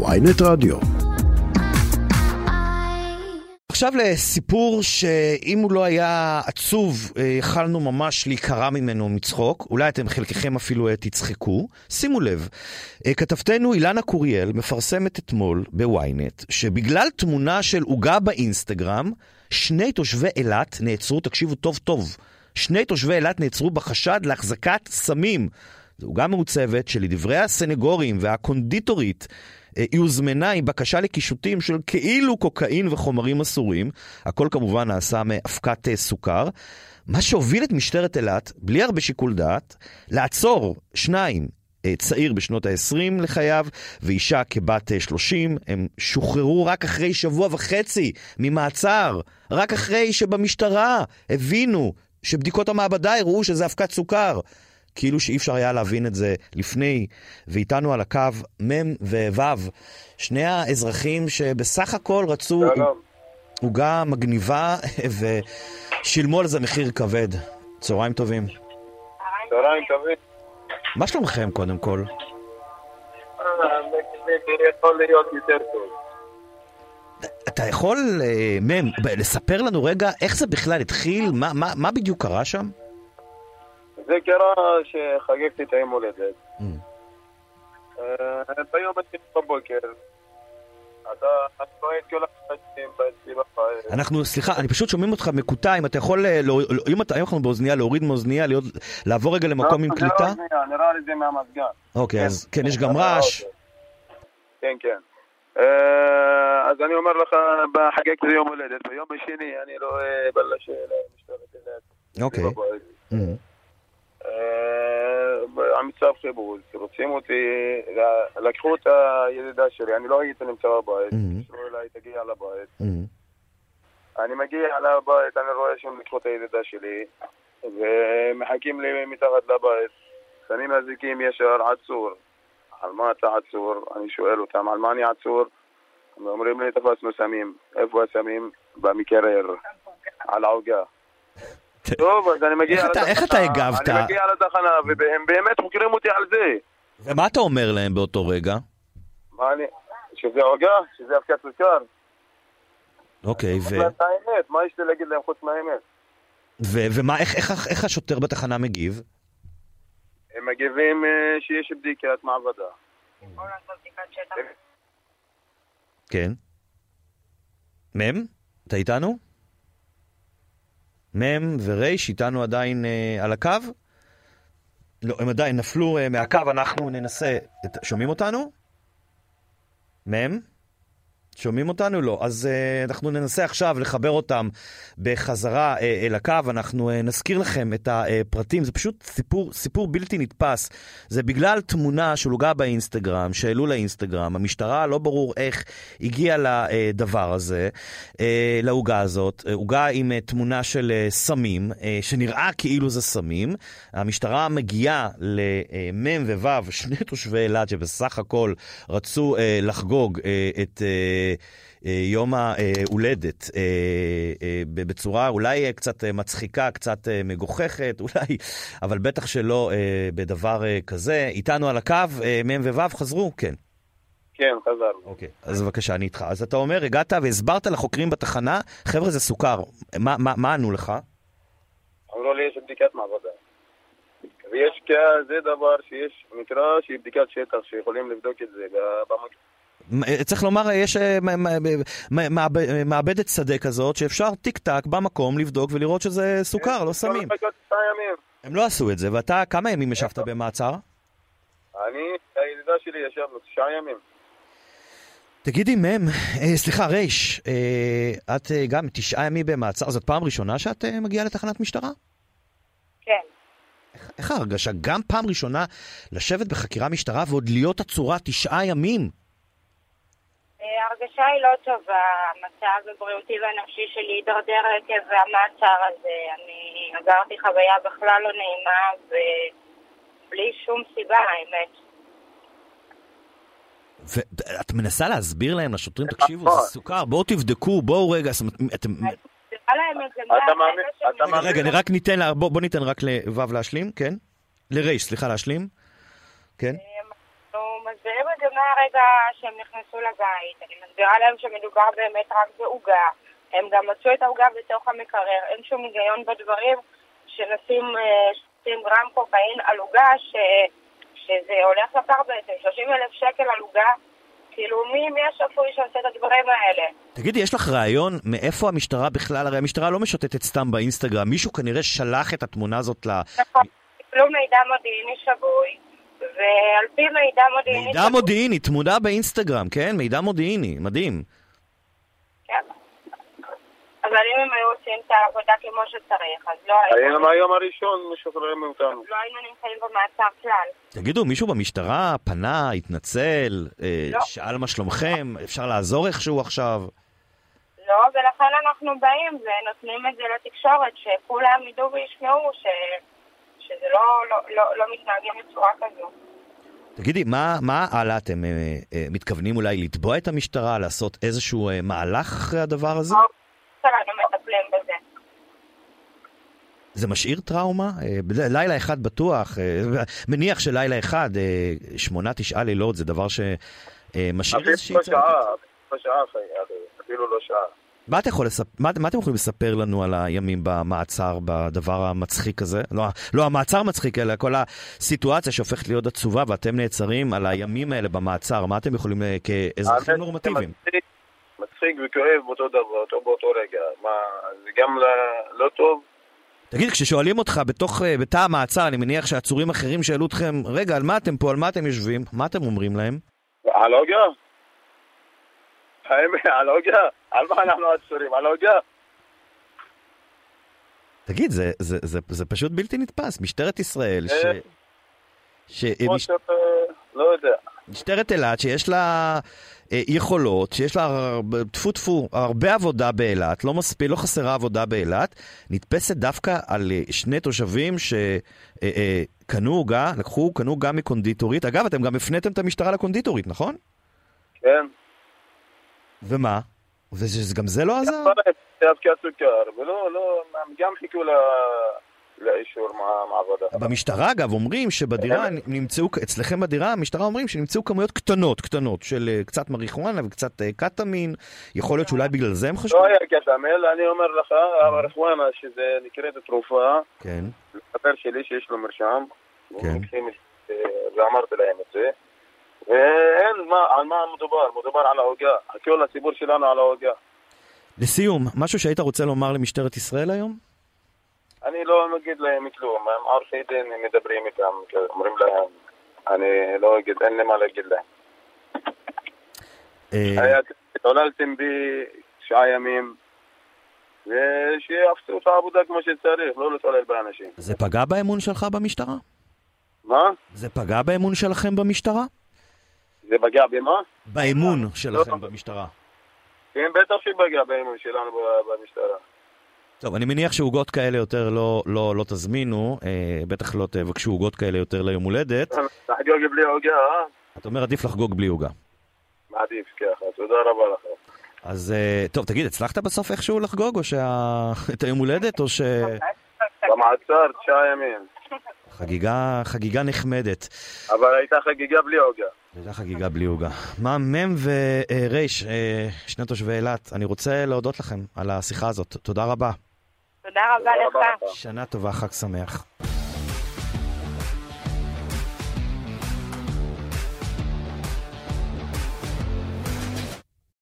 ויינט רדיו. עכשיו לסיפור שאם הוא לא היה עצוב, אה, יכלנו ממש להיקרע ממנו מצחוק. אולי אתם חלקכם אפילו אה, תצחקו. שימו לב, אה, כתבתנו אילנה קוריאל מפרסמת אתמול בוויינט, שבגלל תמונה של עוגה באינסטגרם, שני תושבי אילת נעצרו, תקשיבו טוב טוב, שני תושבי אילת נעצרו בחשד להחזקת סמים. זו עוגה מעוצבת שלדברי הסנגורים והקונדיטורית היא הוזמנה עם בקשה לקישוטים של כאילו קוקאין וחומרים אסורים. הכל כמובן נעשה מאבקת סוכר. מה שהוביל את משטרת אילת, בלי הרבה שיקול דעת, לעצור שניים, צעיר בשנות ה-20 לחייו ואישה כבת 30. הם שוחררו רק אחרי שבוע וחצי ממעצר, רק אחרי שבמשטרה הבינו שבדיקות המעבדה הראו שזה אבקת סוכר. כאילו שאי אפשר היה להבין את זה לפני, ואיתנו על הקו מ' וו', שני האזרחים שבסך הכל רצו עוגה מגניבה ושילמו על זה מחיר כבד. צהריים טובים. צהריים טובים. מה שלומכם קודם כל? יכול להיות יותר טוב. אתה יכול, מ', לספר לנו רגע איך זה בכלל התחיל? מה, מה, מה בדיוק קרה שם? זה קרה שחגגתי את היום הולדת. ביום התחיל בבוקר, אתה רואה את כל האנשים אצלי בבית. אנחנו, סליחה, אני פשוט שומעים אותך מקוטע, אם אתה יכול, אם אתה, היום אנחנו באוזנייה, להוריד מאוזנייה, לעבור רגע למקום עם קליטה? נראה לי זה מהמזגן. אוקיי, אז כן, יש גם רעש. כן, כן. אז אני אומר לך, חגגתי יום הולדת, ביום השני אני רואה בלש אילת. אוקיי. המצב חיבול, רוצים אותי, לקחו את הידידה שלי, אני לא הייתי נמצא בבית, קשרו אליי, תגיע לבית. אני מגיע לבית, אני רואה שהם לקחו את הידידה שלי, ומחכים לי מתחת לבית. שמים אזיקים ישר, עצור. על מה אתה עצור? אני שואל אותם, על מה אני עצור? הם אומרים לי, תפסנו סמים. איפה הסמים? במקרר, על העוגה. טוב, אז אני מגיע לתחנה. איך אתה הגבת? אני מגיע לתחנה, והם באמת חוקרים אותי על זה. ומה אתה אומר להם באותו רגע? מה אני... שזה עוגה? שזה אבקת סוכר? אוקיי, ו... האמת, מה יש לי להגיד להם חוץ מהאמת? ומה, איך השוטר בתחנה מגיב? הם מגיבים שיש בדיקת מעבדה. כן. מ', אתה איתנו? מ' ור' איתנו עדיין אה, על הקו? לא, הם עדיין נפלו אה, מהקו, אנחנו ננסה... את... שומעים אותנו? מ'? שומעים אותנו? לא. אז uh, אנחנו ננסה עכשיו לחבר אותם בחזרה uh, אל הקו. אנחנו uh, נזכיר לכם את הפרטים. זה פשוט סיפור, סיפור בלתי נתפס. זה בגלל תמונה שהולגה באינסטגרם, שהעלו לאינסטגרם. המשטרה, לא ברור איך הגיעה לדבר הזה, uh, לעוגה הזאת. עוגה עם uh, תמונה של uh, סמים, uh, שנראה כאילו זה סמים. המשטרה מגיעה למ' וו', שני תושבי אילת שבסך הכל רצו uh, לחגוג uh, את... Uh, יום ההולדת בצורה אולי קצת מצחיקה, קצת מגוחכת, אולי, אבל בטח שלא בדבר כזה. איתנו על הקו, מ' וו' חזרו? כן. כן, חזרנו. אוקיי, אז בבקשה, אני איתך. אז אתה אומר, הגעת והסברת לחוקרים בתחנה, חבר'ה, זה סוכר. מה, מה, מה ענו לך? אמרו לי, יש בדיקת מעבדה. ויש כזה דבר שיש, נקרא שהיא בדיקת שטח, שיכולים לבדוק את זה במקום. צריך לומר, יש מעבדת שדה כזאת שאפשר טיק טק במקום לבדוק ולראות שזה סוכר, לא סמים. הם לא עשו את זה, ואתה כמה ימים ישבת במעצר? אני, הילידה שלי ישבנו תשעה ימים. תגידי, מ', סליחה, רייש, את גם תשעה ימים במעצר, זאת פעם ראשונה שאת מגיעה לתחנת משטרה? כן. איך ההרגשה? גם פעם ראשונה לשבת בחקירה משטרה ועוד להיות עצורה תשעה ימים? ההרגשה היא לא טובה, המצב הבריאותי והנפשי שלי הידרדר עקב המעצר הזה. אני עברתי חוויה בכלל לא נעימה ובלי שום סיבה, האמת. ואת מנסה להסביר להם, לשוטרים, תקשיבו, זה סוכר, בואו תבדקו, בואו רגע, אתם... רגע, רגע, רק ניתן לה, בוא ניתן רק לו' להשלים, כן? לר', סליחה, להשלים, כן? זה מהרגע שהם נכנסו לבית. אני מסבירה להם שמדובר באמת רק בעוגה. הם גם מצאו את העוגה בתוך המקרר. אין שום היגיון בדברים שנשים 30 אה, גרם קוקאין על עוגה, ש... שזה הולך לקר בעצם 30 אלף שקל על עוגה. כאילו, מי, מי השפוי שעושה את הדברים האלה? תגידי, יש לך רעיון מאיפה המשטרה בכלל? הרי המשטרה לא משוטטת סתם באינסטגרם. מישהו כנראה שלח את התמונה הזאת ל... נכון, קיבלו מידע מודיעיני שבוי, ועל פי מידע מודיעיני... מידע מודיעיני, תמונה באינסטגרם, כן? מידע מודיעיני, מדהים. כן. אבל אם הם היו עושים את העבודה כמו שצריך, אז לא היינו... היינו מהיום הראשון משוחררים אותנו. לא היינו נמצאים במעצר כלל. תגידו, מישהו במשטרה פנה, התנצל, אה, לא. שאל מה שלומכם? אפשר לעזור איכשהו עכשיו? לא, ולכן אנחנו באים ונותנים את זה לתקשורת, שכולם ידעו וישמעו ש... שזה לא, לא, לא, לא מתנהגים בצורה כזו. תגידי, מה, מה הלאה אתם אה, אה, מתכוונים אולי לתבוע את המשטרה, לעשות איזשהו אה, מהלך אחרי הדבר הזה? שלנו מטפלים בזה. זה משאיר טראומה? אה, לילה אחד בטוח, אה, מניח שלילה אחד, אה, שמונה, תשעה לילות, זה דבר שמשאיר איזושהי... אפילו לא שעה, אפילו לא שעה. מה, אתה יכול לספ... מה, מה אתם יכולים לספר לנו על הימים במעצר, בדבר המצחיק הזה? לא, לא המעצר מצחיק, אלא כל הסיטואציה שהופכת להיות עצובה ואתם נעצרים על הימים האלה במעצר. מה אתם יכולים אה, כאזרחים נורמטיביים? מצחיק- מצחיק וכואב באותו דבר, אותו באותו רגע. מה, זה גם ל- לא טוב. תגיד, כששואלים אותך בתוך, אה, בתא המעצר, אני מניח שעצורים אחרים שאלו אתכם, רגע, על מה אתם פה, על מה אתם יושבים? מה אתם אומרים להם? על הוגה? האמת, על הוגה? על מה אנחנו עצורים? על הוגה? תגיד, זה, זה, זה, זה פשוט בלתי נתפס. משטרת ישראל, ש... אה. ש... כמו מש... שאתה... לא יודע. משטרת אילת, שיש לה אה, יכולות, שיש לה טפו טפו, הרבה עבודה באילת, לא מספיק, לא חסרה עבודה באילת, נתפסת דווקא על אה, שני תושבים שקנו עוגה, לקחו, קנו גם מקונדיטורית. אגב, אתם גם הפניתם את המשטרה לקונדיטורית, נכון? כן? ומה? וגם זה לא עזר? ולא, לא, גם חיכו ל- לאישור מעבודה. במשטרה, אגב, אומרים שבדירה נמצאו, אצלכם בדירה, המשטרה אומרים שנמצאו כמויות קטנות, קטנות, של אה, קצת מריחואנה וקצת אה, קטמין. יכול להיות שאולי בגלל זה הם חשבו? לא היה קטמל, אני אומר לך, הרחואנה, שזה נקראת תרופה, כן. חבר שלי שיש לו מרשם, כן. ואמרתי להם את זה, ואין מה, על מה מדובר, מדובר על העוגה, כל הציבור שלנו על העוגה. לסיום, משהו שהיית רוצה לומר למשטרת ישראל היום? אני לא אגיד להם כלום, הם עורכי דין מדברים איתם, אומרים להם, אני לא אגיד, אין לי מה להגיד להם. אה, התעוללתם בי שעה ימים, ושיעשו את העבודה כמו שצריך, לא להתעולל באנשים. זה פגע באמון שלך במשטרה? מה? זה פגע באמון שלכם במשטרה? זה פגע במה? באמון שלכם במשטרה. כן, בטח שפגע באמון שלנו במשטרה. טוב, אני מניח שעוגות כאלה יותר לא, לא, לא תזמינו, אה, בטח לא תבקשו עוגות כאלה יותר ליום הולדת. תחגוג בלי עוגה, אה? אתה אומר, עדיף לחגוג בלי עוגה. מעדיף ככה, תודה רבה לכם. אז אה, טוב, תגיד, הצלחת בסוף איכשהו לחגוג, או שה... את היום הולדת, או במעצר תשעה ימים, שחגיגה חגיגה נחמדת. אבל הייתה חגיגה בלי עוגה. הייתה חגיגה בלי עוגה. מה מ' ור', אה, שני תושבי אילת, אני רוצה להודות לכם על השיחה הזאת. תודה רבה. תודה רבה תודה רבה לך. לך. שנה טובה, חג שמח.